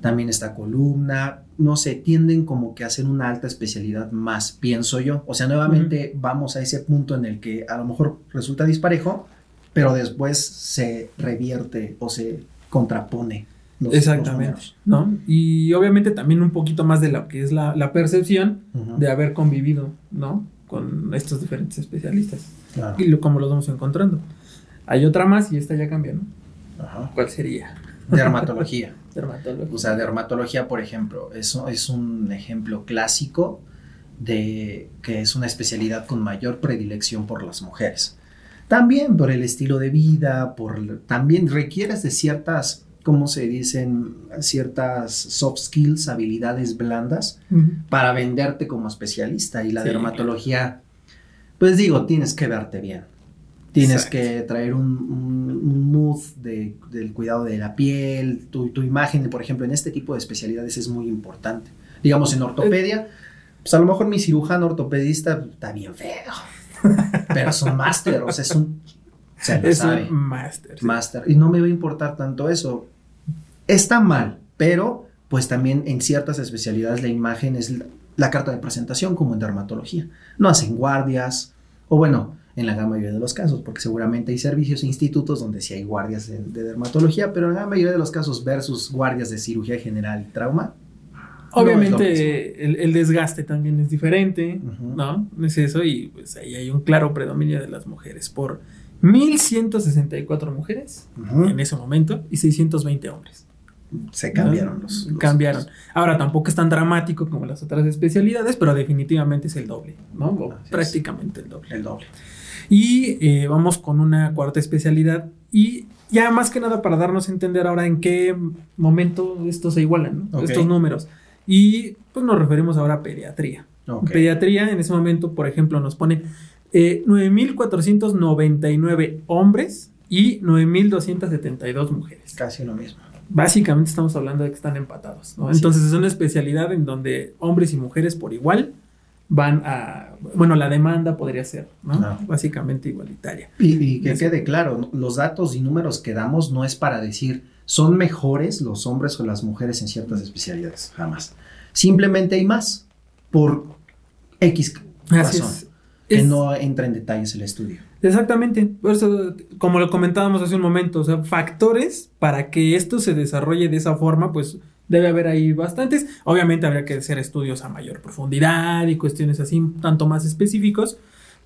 también está columna, no sé, tienden como que a hacer una alta especialidad más, pienso yo. O sea, nuevamente vamos a ese punto en el que a lo mejor resulta disparejo, pero después se revierte o se contrapone. Los, Exactamente, ¿no? Y obviamente también un poquito más de lo que es la, percepción de haber convivido, ¿no? Con estos diferentes especialistas. Y lo, como los vamos encontrando. Hay otra más y esta ya cambia, ¿no? Ajá. ¿Cuál sería? Dermatología. Dermatología. O sea, dermatología, por ejemplo, eso es un ejemplo clásico de que es una especialidad con mayor predilección por las mujeres. También por el estilo de vida, por también requieres de ciertas, ¿cómo se dicen? Ciertas soft skills, habilidades blandas para venderte como especialista. Y la dermatología, pues digo, tienes que verte bien. Tienes que traer un, mood del cuidado de la piel, tu, tu, imagen, por ejemplo, en este tipo de especialidades es muy importante. Digamos, en ortopedia, pues a lo mejor mi cirujano ortopedista está bien feo, [laughs] pero es un máster, o sea, es un... es un máster. Máster. Y no me va a importar tanto eso. Está mal, pero pues también en ciertas especialidades la imagen es la, la carta de presentación, como en dermatología. No hacen guardias, o bueno, en la gran mayoría de los casos, porque seguramente hay servicios e institutos donde sí hay guardias de, dermatología, pero en la mayoría de los casos versus guardias de cirugía general y trauma. Obviamente el, desgaste también es diferente, ¿no? Es eso y pues ahí hay un claro predominio de las mujeres por 1164 mujeres en ese momento y 620 hombres. Se cambiaron los, Cambiaron. Ahora tampoco es tan dramático como las otras especialidades, pero definitivamente es el doble, ¿no? prácticamente el doble. El doble. Y eh, vamos con una cuarta especialidad y ya más que nada para darnos a entender ahora en qué momento estos se igualan, estos números. Y pues nos referimos ahora a pediatría. Pediatría en ese momento, por ejemplo, nos pone eh, 9.499 hombres y 9.272 mujeres. Casi lo mismo. Básicamente estamos hablando de que están empatados. Entonces es una especialidad en donde hombres y mujeres por igual van a, bueno, la demanda podría ser, ¿no? Básicamente igualitaria. Y, que quede claro, los datos y números que damos no es para decir son mejores los hombres o las mujeres en ciertas especialidades, jamás. Simplemente hay más por X razón. que no entra en detalles el estudio. Exactamente. Por eso, como lo comentábamos hace un momento, o sea, factores para que esto se desarrolle de esa forma, pues debe haber ahí bastantes. Obviamente habría que hacer estudios a mayor profundidad y cuestiones así, tanto más específicos,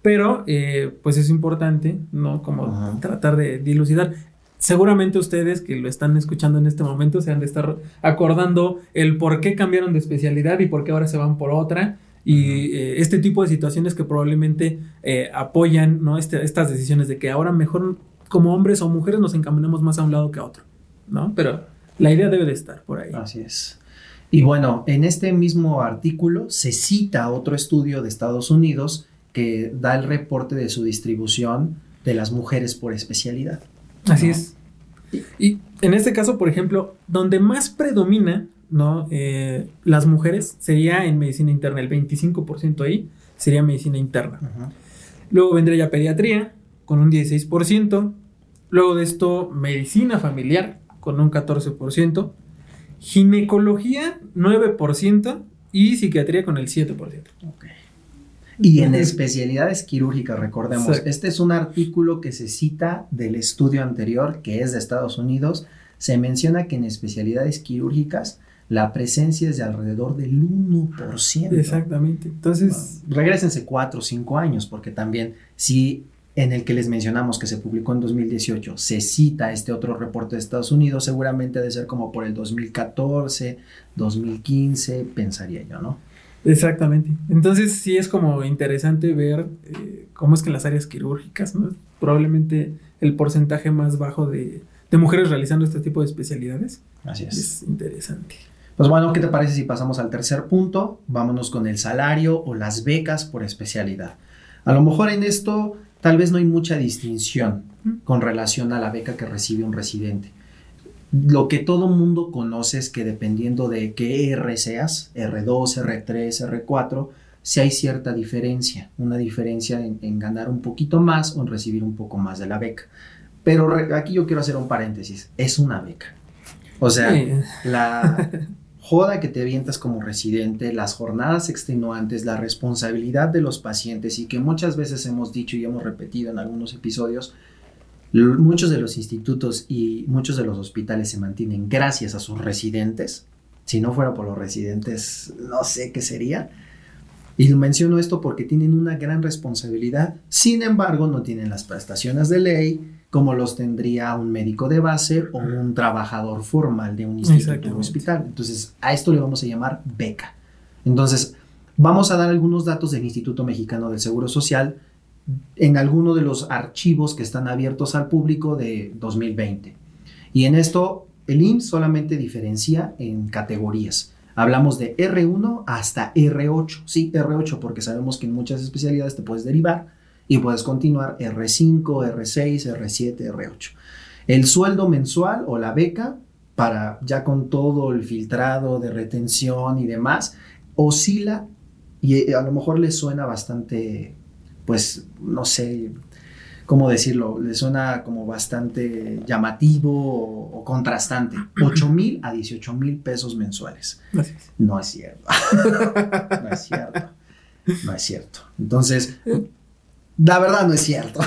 pero eh, pues es importante, ¿no? Como tratar de dilucidar. Seguramente ustedes que lo están escuchando en este momento se han de estar acordando el por qué cambiaron de especialidad y por qué ahora se van por otra. Y eh, este tipo de situaciones que probablemente eh, apoyan ¿no? Este, estas decisiones de que ahora mejor como hombres o mujeres nos encaminemos más a un lado que a otro, ¿no? Pero la idea debe de estar por ahí. Así es. Y bueno, en este mismo artículo se cita otro estudio de Estados Unidos que da el reporte de su distribución de las mujeres por especialidad. Así es. Y en este caso, por ejemplo, donde más predomina ¿no? Eh, las mujeres sería en medicina interna, el 25% ahí sería medicina interna. Luego vendría ya pediatría con un 16%. Luego de esto, medicina familiar con un 14%, ginecología 9% y psiquiatría con el 7%. Y en especialidades quirúrgicas, recordemos, este es un artículo que se cita del estudio anterior, que es de Estados Unidos. Se menciona que en especialidades quirúrgicas la presencia es de alrededor del 1%. Exactamente. Entonces. regresense 4 o 5 años, porque también si en el que les mencionamos que se publicó en 2018, se cita este otro reporte de Estados Unidos, seguramente debe ser como por el 2014, 2015, pensaría yo, ¿no? Exactamente. Entonces sí es como interesante ver eh, cómo es que en las áreas quirúrgicas, ¿no? Probablemente el porcentaje más bajo de, de mujeres realizando este tipo de especialidades. Así es. Es interesante. Pues bueno, ¿qué te parece si pasamos al tercer punto? Vámonos con el salario o las becas por especialidad. A lo mejor en esto tal vez no hay mucha distinción con relación a la beca que recibe un residente. Lo que todo mundo conoce es que dependiendo de qué R seas, R2, R3, R4, si hay cierta diferencia, una diferencia en, ganar un poquito más o en recibir un poco más de la beca. Pero aquí yo quiero hacer un paréntesis, es una beca. O sea, la [laughs] joda que te avientas como residente, las jornadas extenuantes, la responsabilidad de los pacientes y que muchas veces hemos dicho y hemos repetido en algunos episodios, muchos de los institutos y muchos de los hospitales se mantienen gracias a sus residentes. Si no fuera por los residentes, no sé qué sería. Y menciono esto porque tienen una gran responsabilidad. Sin embargo, no tienen las prestaciones de ley como los tendría un médico de base o un trabajador formal de un instituto o hospital. Entonces, a esto le vamos a llamar beca. Entonces, vamos a dar algunos datos del Instituto Mexicano del Seguro Social en alguno de los archivos que están abiertos al público de 2020. Y en esto, el IMSS solamente diferencia en categorías. Hablamos de R1 hasta R8. Sí, R8 porque sabemos que en muchas especialidades te puedes derivar y puedes continuar R5, R6, R7, R8. El sueldo mensual o la beca para ya con todo el filtrado de retención y demás oscila y a lo mejor le suena bastante pues no sé, ¿cómo decirlo? Le suena como bastante llamativo o, contrastante. [clears throat] 8 mil a 18 mil pesos mensuales. No es cierto. [laughs] no es cierto. No es cierto. Entonces, la verdad no es cierto.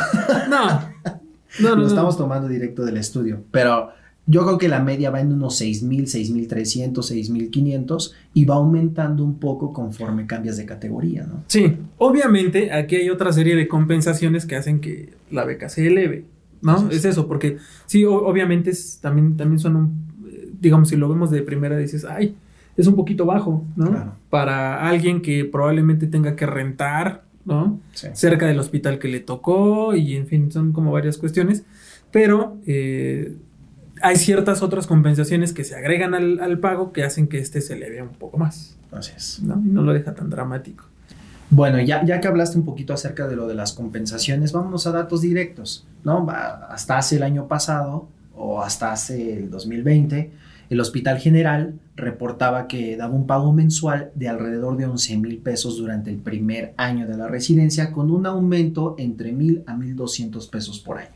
no. [laughs] No, no, Lo estamos tomando directo del estudio. Pero yo creo que la media va en unos 6.000, 6.300, 6.500 y va aumentando un poco conforme cambias de categoría, ¿no? Sí, obviamente aquí hay otra serie de compensaciones que hacen que la beca se eleve, ¿no? Es eso, porque sí, obviamente también, también son un, eh, digamos, si lo vemos de primera dices, ay, es un poquito bajo, ¿no? Para alguien que probablemente tenga que rentar, ¿no? Cerca del hospital que le tocó y en fin, son como varias cuestiones, pero... Eh, hay ciertas otras compensaciones que se agregan al, pago que hacen que este se eleve un poco más. Así es. ¿no? no lo deja tan dramático. Bueno, ya, ya que hablaste un poquito acerca de lo de las compensaciones, vámonos a datos directos, ¿no? Hasta hace el año pasado o hasta hace el 2020, el Hospital General reportaba que daba un pago mensual de alrededor de 11 mil pesos durante el primer año de la residencia, con un aumento entre mil a 1.200 pesos por año.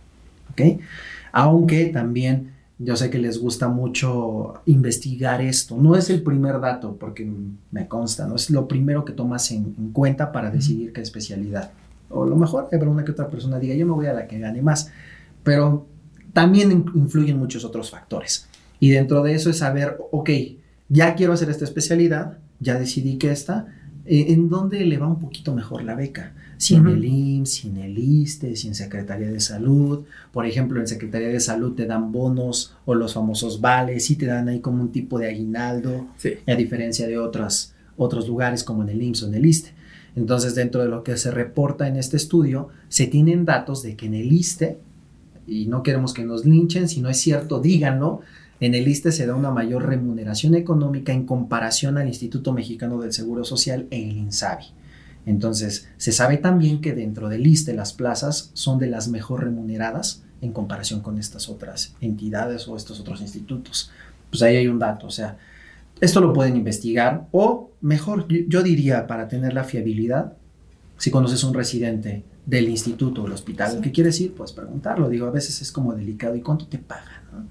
¿Ok? Aunque también yo sé que les gusta mucho investigar esto. No es el primer dato, porque me consta, no es lo primero que tomas en, cuenta para decidir qué especialidad. O lo mejor habrá una que otra persona diga, yo me voy a la que gane más. Pero también influyen muchos otros factores. Y dentro de eso es saber, ok, ya quiero hacer esta especialidad, ya decidí que esta, eh, ¿en dónde le va un poquito mejor la beca? Si en el IMSS, si en el ISTE, si en Secretaría de Salud. Por ejemplo, en Secretaría de Salud te dan bonos o los famosos vales, sí te dan ahí como un tipo de aguinaldo, a diferencia de otras, otros lugares como en el IMSS o en el ISTE. Entonces, dentro de lo que se reporta en este estudio, se tienen datos de que en el ISTE, y no queremos que nos linchen, si no es cierto, díganlo, en el ISTE se da una mayor remuneración económica en comparación al Instituto Mexicano del Seguro Social e el INSABI. Entonces, se sabe también que dentro del ISTE las plazas son de las mejor remuneradas en comparación con estas otras entidades o estos otros institutos. Pues ahí hay un dato, o sea, esto lo pueden investigar o mejor, yo diría para tener la fiabilidad, si conoces un residente del instituto o el hospital ¿qué que quieres ir, pues preguntarlo. Digo, a veces es como delicado y cuánto te pagan,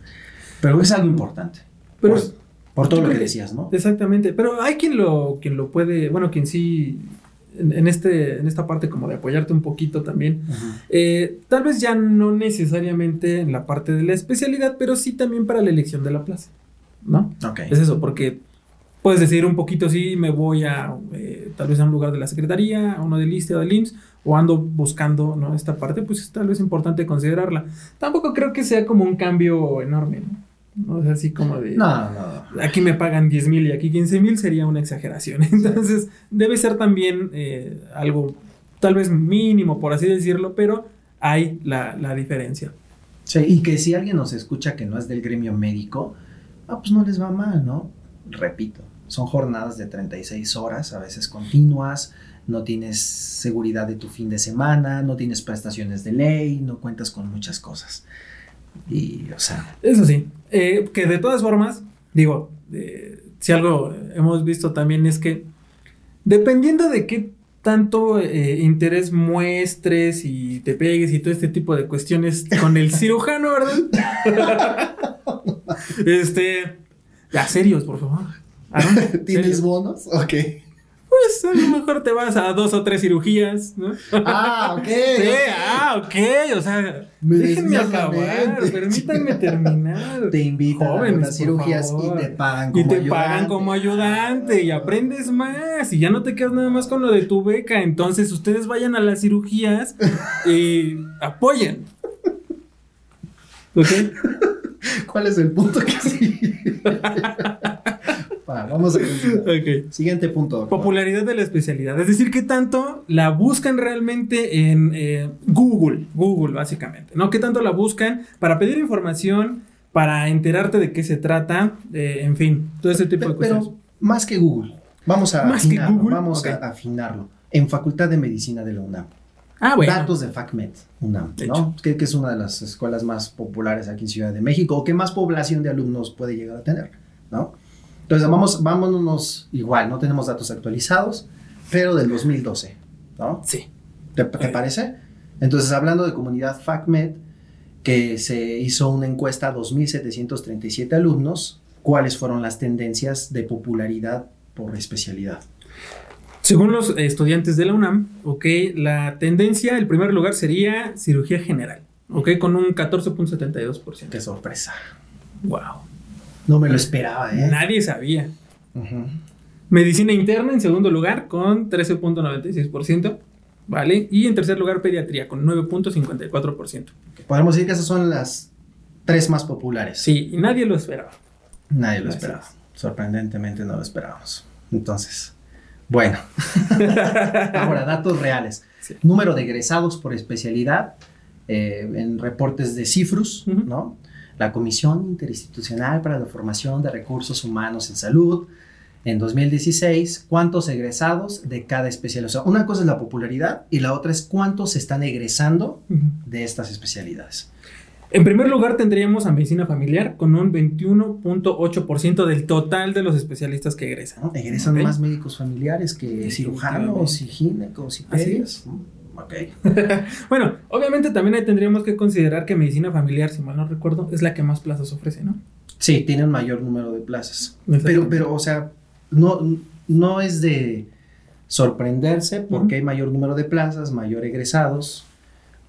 Pero es algo importante. Pero, por, todo lo que decías, ¿no? Exactamente, pero hay quien lo, quien lo puede, bueno, quien sí en, este, en esta parte como de apoyarte un poquito también. Eh, tal vez ya no necesariamente en la parte de la especialidad, pero sí también para la elección de la plaza, ¿no? Es eso, porque puedes decidir un poquito si me voy a eh, tal vez a un lugar de la secretaría, a uno del ISTE o del IMSS, o ando buscando, ¿no? Esta parte, pues es tal vez importante considerarla. Tampoco creo que sea como un cambio enorme, ¿no? ¿No? Es así como de... No, no. Aquí me pagan 10 mil y aquí 15 mil sería una exageración. [laughs] Entonces, debe ser también eh, algo tal vez mínimo, por así decirlo, pero hay la, diferencia. Sí, y que si alguien nos escucha que no es del gremio médico, ah, pues no les va mal, ¿no? Repito, son jornadas de 36 horas, a veces continuas, no tienes seguridad de tu fin de semana, no tienes prestaciones de ley, no cuentas con muchas cosas. Y, o sea. Eso sí. Eh, que de todas formas, digo, eh, si algo hemos visto también es que dependiendo de qué tanto eh, interés muestres y te pegues y todo este tipo de cuestiones con el [laughs] cirujano, ¿verdad? [laughs] Este. Ya, serios, por favor. [laughs] ¿Tienes ¿Serios? bonos? Ok. Pues a lo mejor te vas a dos o tres cirugías, ¿no? Ah, ok. [laughs] Sí, ah, ok, o sea, Me déjenme acabar, permítanme terminar. Te invitan Jóvenes, a unas por cirugías y te pagan Y como te ayudante. pagan como ayudante y aprendes más y ya no te quedas nada más con lo de tu beca. Entonces ustedes vayan a las cirugías y apoyen. ¿Ok? [laughs] ¿Cuál es el punto que sigue? [laughs] Va, vamos a continuar. [laughs] Ok. Siguiente punto. Popularidad de la especialidad. Es decir, ¿qué tanto la buscan realmente en eh, Google? Google, básicamente. ¿No? ¿Qué tanto la buscan para pedir información, para enterarte de qué se trata? eh, en fin, todo ese tipo de cosas. Pero más que Google. Vamos a Más que afinarlo. Google, Vamos a afinarlo. En Facultad de Medicina de la UNAM. ah, bueno. Datos de FACMED, UNAM, ¿no? que es una de las escuelas más populares aquí en Ciudad de México o que más población de alumnos puede llegar a tener, ¿no? Entonces, vamos, vámonos igual, no tenemos datos actualizados, pero del 2012, ¿no? Sí. ¿Te, parece? Entonces, hablando de comunidad FACMED, que se hizo una encuesta a 2.737 alumnos, ¿cuáles fueron las tendencias de popularidad por especialidad? Según los estudiantes de la UNAM, ok, la tendencia, el primer lugar sería cirugía general, ok, con un 14.72%. ¡Qué sorpresa! Wow. No me lo esperaba, ¿eh? Nadie sabía. Medicina interna en segundo lugar con 13.96%, ¿vale? Y en tercer lugar pediatría con 9.54%. Podemos decir que esas son las tres más populares. Sí, y nadie lo esperaba. Nadie lo esperaba. Sorprendentemente no lo esperábamos. Entonces, bueno. [laughs] Ahora, datos reales. Sí. Número de egresados por especialidad eh, en reportes de CIFRUS. ¿no? La Comisión Interinstitucional para la Formación de Recursos Humanos en Salud. En 2016, ¿cuántos egresados de cada especialidad? O sea, una cosa es la popularidad y la otra es cuántos están egresando de estas especialidades. En primer lugar tendríamos a medicina familiar con un 21.8% del total de los especialistas que egresan. ¿no? Egresan más médicos familiares que cirujanos y ginecos y ¿Ah, sí? pedias. Ok. [laughs] Bueno, obviamente también ahí tendríamos que considerar que medicina familiar, si mal no recuerdo, es la que más plazas ofrece, ¿no? Sí, tiene un mayor número de plazas. Pero, pero, o sea, no, no es de sorprenderse porque hay mayor número de plazas, mayor egresados,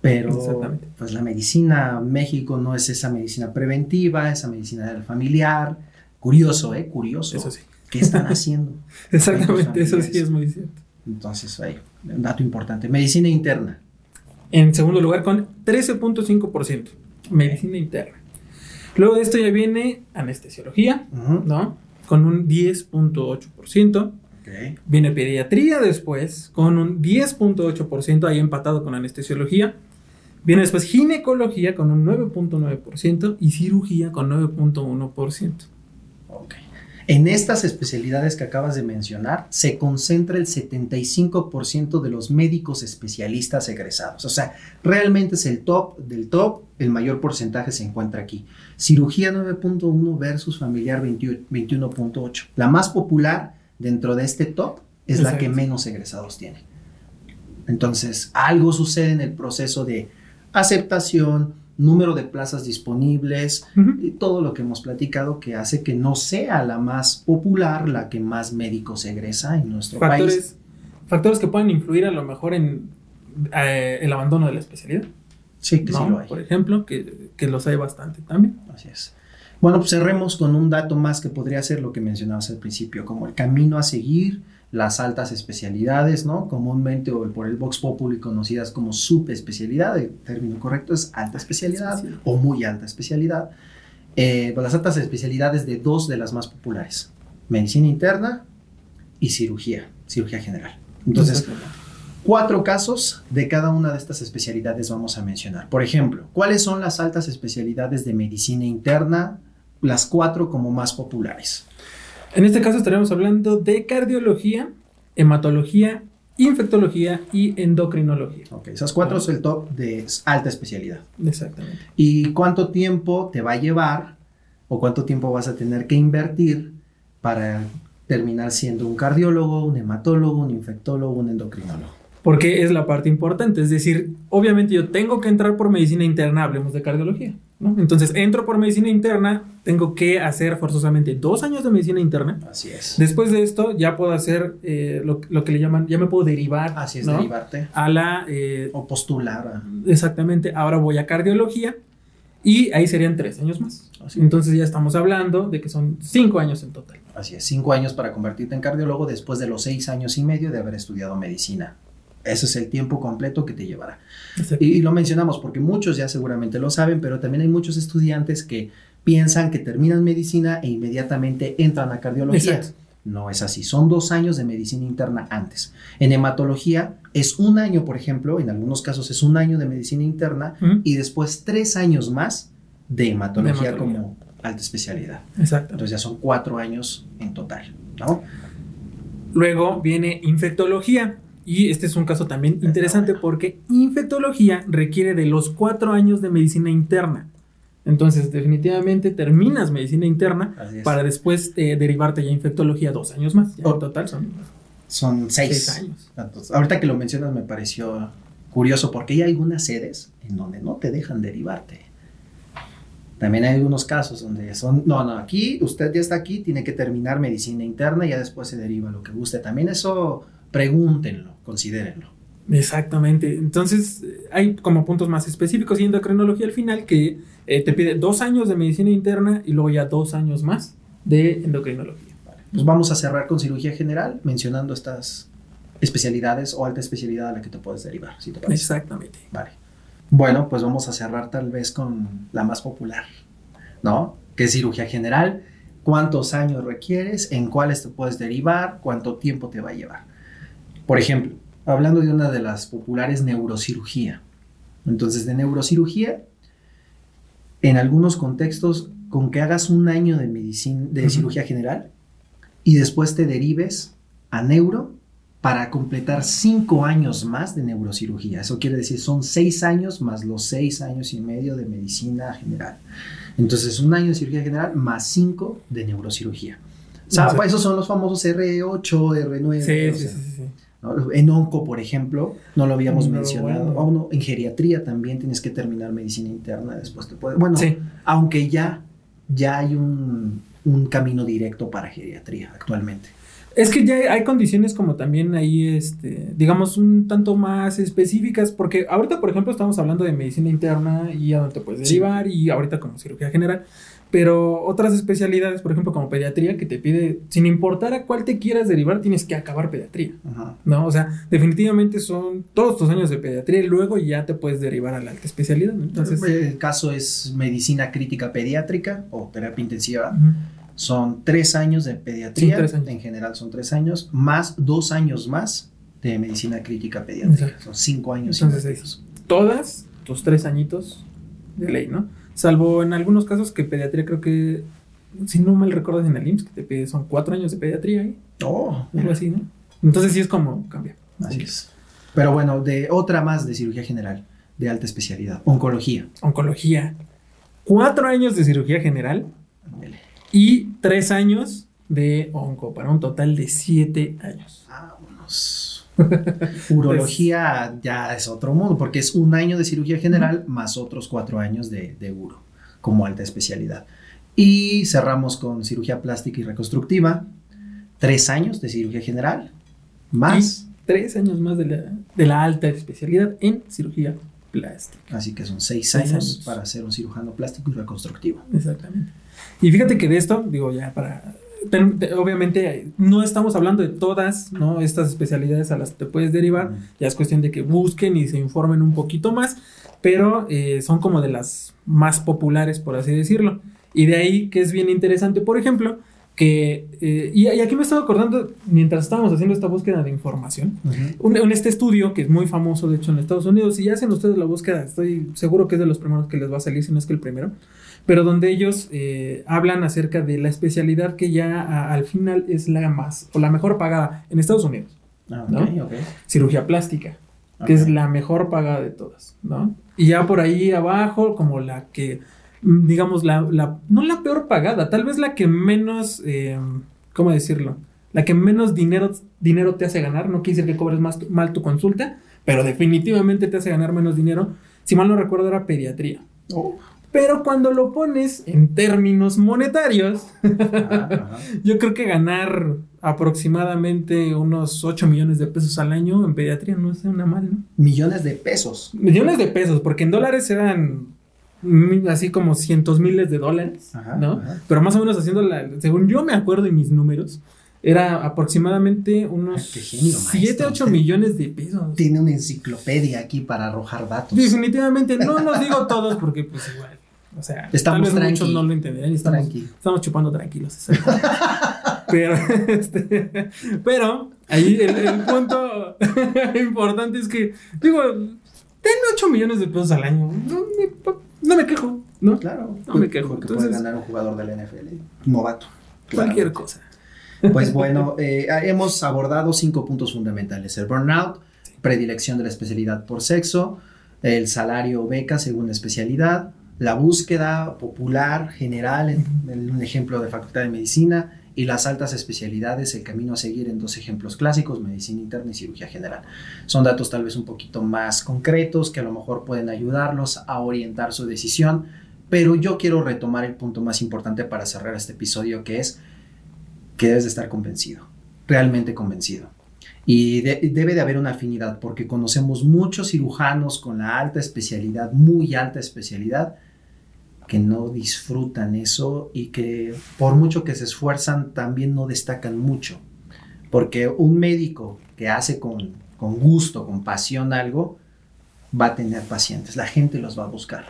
pero pues la medicina México no es esa medicina preventiva, esa medicina del familiar. Curioso, ¿eh? Curioso. Eso sí. ¿Qué están haciendo? [laughs] Exactamente, eso sí es muy cierto. Entonces, ahí, un dato importante. Medicina interna. En segundo lugar, con 13.5%. Medicina interna. Luego de esto ya viene anestesiología. ¿no? Con un 10.8%. Ok. Viene pediatría después, con un 10.8%, ahí empatado con anestesiología. Viene después ginecología con un 9.9% y cirugía con 9.1%. Ok. En estas especialidades que acabas de mencionar, se concentra el 75% de los médicos especialistas egresados. O sea, realmente es el top del top, el mayor porcentaje se encuentra aquí. Cirugía 9.1 versus familiar 20 21.8. La más popular dentro de este top es la que menos egresados tiene. Entonces, algo sucede en el proceso de aceptación, número de plazas disponibles, y todo lo que hemos platicado que hace que no sea la más popular, la que más médicos egresa en nuestro país. Factores, factores que pueden influir a lo mejor en eh, el abandono de la especialidad. Sí, que ¿no? sí lo hay. Por ejemplo, que, que los hay bastante también. Así es. Bueno, pues cerremos con un dato más que podría ser lo que mencionabas al principio, como el camino a seguir, las altas especialidades, ¿no? Comúnmente o por el Vox Populi conocidas como subespecialidad, el término correcto es alta especialidad Especialidad. o muy alta especialidad. Eh, pues las altas especialidades de dos de las más populares, medicina interna y cirugía, cirugía general. Entonces, cuatro casos de cada una de estas especialidades vamos a mencionar. Por ejemplo, ¿cuáles son las altas especialidades de medicina interna? Las cuatro como más populares. En este caso estaríamos hablando de cardiología, hematología, infectología y endocrinología. Ok, esas cuatro es el top de alta especialidad. Exactamente. ¿Y cuánto tiempo te va a llevar o cuánto tiempo vas a tener que invertir para terminar siendo un cardiólogo, un hematólogo, un infectólogo, un endocrinólogo? Porque es la parte importante. Es decir, obviamente yo tengo que entrar por medicina interna, hablemos de cardiología. ¿No? Entonces entro por medicina interna, tengo que hacer forzosamente dos años de medicina interna. Así es. Después de esto ya puedo hacer eh, lo, lo que le llaman, ya me puedo derivar. Así es, ¿no? derivarte. A la... eh, O postular. exactamente, ahora voy a cardiología y ahí serían tres años más. Así. Entonces ya estamos hablando de que son cinco años en total. Así es, cinco años para convertirte en cardiólogo después de los seis años y medio de haber estudiado medicina. Ese es el tiempo completo que te llevará. Y, y lo mencionamos porque muchos ya seguramente lo saben, pero también hay muchos estudiantes que piensan que terminan medicina e inmediatamente entran a cardiología. Exacto. No es así, son dos años de medicina interna antes. En hematología es un año, por ejemplo, en algunos casos es un año de medicina interna y después tres años más de hematología, De hematología. como alta especialidad. Exacto. Entonces ya son cuatro años en total, ¿no? Luego viene infectología. Y este es un caso también interesante porque infectología requiere de los cuatro años de medicina interna. Entonces, definitivamente terminas medicina interna para después eh, derivarte ya a infectología dos años más. Ya Oh. en total son Son seis. seis años. Ahorita que lo mencionas me pareció curioso porque hay algunas sedes en donde no te dejan derivarte. También hay algunos casos donde son, no, no, aquí usted ya está aquí, tiene que terminar medicina interna y ya después se deriva lo que guste. También eso pregúntenlo, considérenlo. Exactamente. Entonces, eh, hay como puntos más específicos y endocrinología al final que eh, te pide dos años de medicina interna y luego ya dos años más de endocrinología. Pues vamos a cerrar con cirugía general mencionando estas especialidades o alta especialidad a la que te puedes derivar, si te parece. Exactamente. Vale. Bueno, pues vamos a cerrar tal vez con la más popular, ¿no? Que es cirugía general. ¿Cuántos años requieres? ¿En cuáles te puedes derivar? ¿Cuánto tiempo te va a llevar? Por ejemplo, hablando de una de las populares, neurocirugía. Entonces, de neurocirugía, en algunos contextos, con que hagas un año de medicina, de cirugía general y después te derives a neuro para completar cinco años más de neurocirugía. Eso quiere decir, son seis años más los seis años y medio de medicina general. Entonces, un año de cirugía general más cinco de neurocirugía. O sea, Exacto. esos son los famosos R8, R9. Sí, sí, sí, sí. ¿No? En onco, por ejemplo, no lo habíamos No, mencionado. bueno. Oh, no, en geriatría también tienes que terminar medicina interna, después te puede... Bueno, Sí. aunque ya, ya hay un, un camino directo para geriatría actualmente. Es que ya hay condiciones como también ahí, este, digamos, un tanto más específicas, porque ahorita, por ejemplo, estamos hablando de medicina interna y a dónde te puedes Sí. derivar, y ahorita como cirugía general, pero otras especialidades, por ejemplo, como pediatría, que te pide, sin importar a cuál te quieras derivar, tienes que acabar pediatría, Ajá. ¿no? O sea, definitivamente son todos tus años de pediatría y luego ya te puedes derivar a la alta especialidad, ¿no? Entonces, el caso es medicina crítica pediátrica o terapia intensiva. Son tres años de pediatría, Sí, tres años. en general son tres años, más dos años más de medicina crítica pediátrica. Exacto. Son cinco años. Entonces, y medio. todas tus tres añitos de ley, ¿no? Salvo en algunos casos que pediatría creo que, si no mal recuerdo en el IMSS, que te pide son cuatro años de pediatría, ¿eh? Oh, algo así, ¿no? Entonces sí es como cambia. así es. Pero bueno, de otra más de cirugía general, de alta especialidad, oncología. Oncología, cuatro años de cirugía general y tres años de onco, para un total de siete años. Vámonos. [laughs] Urología ya es otro mundo, porque es un año de cirugía general más otros cuatro años de, de uro, como alta especialidad. Y cerramos con cirugía plástica y reconstructiva, tres años de cirugía general, más, Y tres años más de la, de la alta especialidad en cirugía plástica. así que son seis, Seis años, años. para ser un cirujano plástico y reconstructivo. Exactamente. Y fíjate que de esto, digo ya para... ten- te- obviamente no estamos hablando de todas, ¿no? Estas especialidades a las que te puedes derivar. Ya es cuestión de que busquen y se informen un poquito más, pero eh, son como de las más populares, por así decirlo. Y de ahí que es bien interesante, por ejemplo, que... eh, y, y aquí me estaba acordando, mientras estábamos haciendo esta búsqueda de información, un, un- este estudio que es muy famoso, de hecho, en Estados Unidos, si hacen ustedes la búsqueda, estoy seguro que es de los primeros que les va a salir, si no es que el primero, pero donde ellos eh, hablan acerca de la especialidad que ya a- al final es la más o la mejor pagada en Estados Unidos, Ah, ¿no? ok, ok. cirugía plástica, que es la mejor pagada de todas, ¿no? Y ya por ahí abajo, como la que, mm, digamos, la, la- no la peor pagada, tal vez la que menos, eh, ¿cómo decirlo? La que menos dinero, dinero te hace ganar, no quiere decir que cobres más, mal tu consulta, pero definitivamente te hace ganar menos dinero. Si mal no recuerdo, era pediatría. Oh, Pero cuando lo pones en términos monetarios, [laughs] yo creo que ganar aproximadamente unos 8 millones de pesos al año en pediatría no es una mal, ¿no? Millones de pesos. Millones de pesos, porque en dólares eran así como cientos miles de dólares, Ajá, ¿no? ajá. Pero más o menos haciendo la, según yo me acuerdo de mis números, era aproximadamente unos Ay, qué genio, 7, maestro. 8 millones de pesos. Tiene una enciclopedia aquí para arrojar datos. Definitivamente, no los digo todos porque pues igual, o sea, Estamos tal vez tranqui. muchos no lo entenderán y estamos, Tranqui. estamos chupando tranquilos. [laughs] pero, este, pero ahí el, el punto [laughs] importante es que, digo, ten 8 millones de pesos al año, no me, no me quejo, ¿no? Claro. No me quejo, Porque entonces- puede ganar un jugador del NFL. Novato. Cualquier Claramente. cosa. Pues bueno, eh, hemos abordado cinco puntos fundamentales. El burnout, predilección de la especialidad por sexo, el salario beca según la especialidad, la búsqueda popular general, en, en un ejemplo de Facultad de Medicina, y las altas especialidades, el camino a seguir en dos ejemplos clásicos, medicina interna y cirugía general. Son datos tal vez un poquito más concretos que a lo mejor pueden ayudarlos a orientar su decisión, pero yo quiero retomar el punto más importante para cerrar este episodio, que es que debes de estar convencido, realmente convencido. Y de- debe de haber una afinidad, porque conocemos muchos cirujanos con la alta especialidad, muy alta especialidad, que no disfrutan eso y que por mucho que se esfuerzan también no destacan mucho. Porque un médico que hace con, con gusto, con pasión algo, va a tener pacientes, la gente los va a buscar.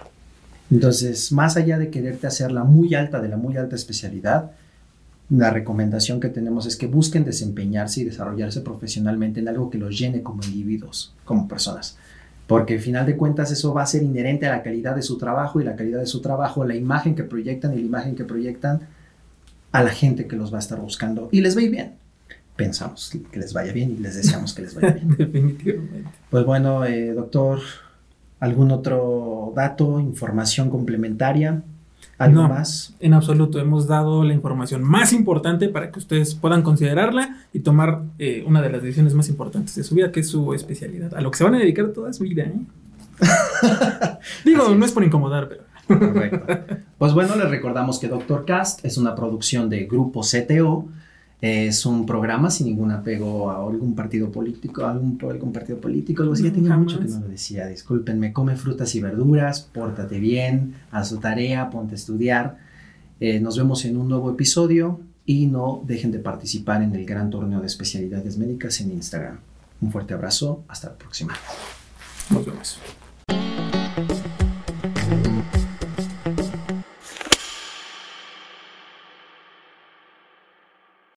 Entonces, más allá de quererte hacer la muy alta de la muy alta especialidad, la recomendación que tenemos es que busquen desempeñarse y desarrollarse profesionalmente en algo que los llene como individuos, como personas. Porque al final de cuentas eso va a ser inherente a la calidad de su trabajo y la calidad de su trabajo, la imagen que proyectan y la imagen que proyectan a la gente que los va a estar buscando. Y les va a ir bien. Pensamos que les vaya bien y les deseamos que les vaya bien. [laughs] Definitivamente. Pues bueno, eh, doctor, ¿algún otro dato, información complementaria? ¿Algo No. más? En absoluto, hemos dado la información más importante para que ustedes puedan considerarla y tomar eh, una de las decisiones más importantes de su vida, que es su especialidad, a lo que se van a dedicar toda su vida. ¿eh? [laughs] Digo, Así no es. por incomodar, pero [laughs] Correcto. Pues bueno, les recordamos que Doctor Cast es una producción de Grupo CTO. Es un programa sin ningún apego a algún partido político, a algún, algún partido político. Algo así. Ya tenía mucho que no lo decía. Discúlpenme. Come frutas y verduras, pórtate bien, haz tu tarea, ponte a estudiar. Eh, nos vemos en un nuevo episodio y no dejen de participar en el gran torneo de especialidades médicas en Instagram. Un fuerte abrazo. Hasta la próxima. nos vemos.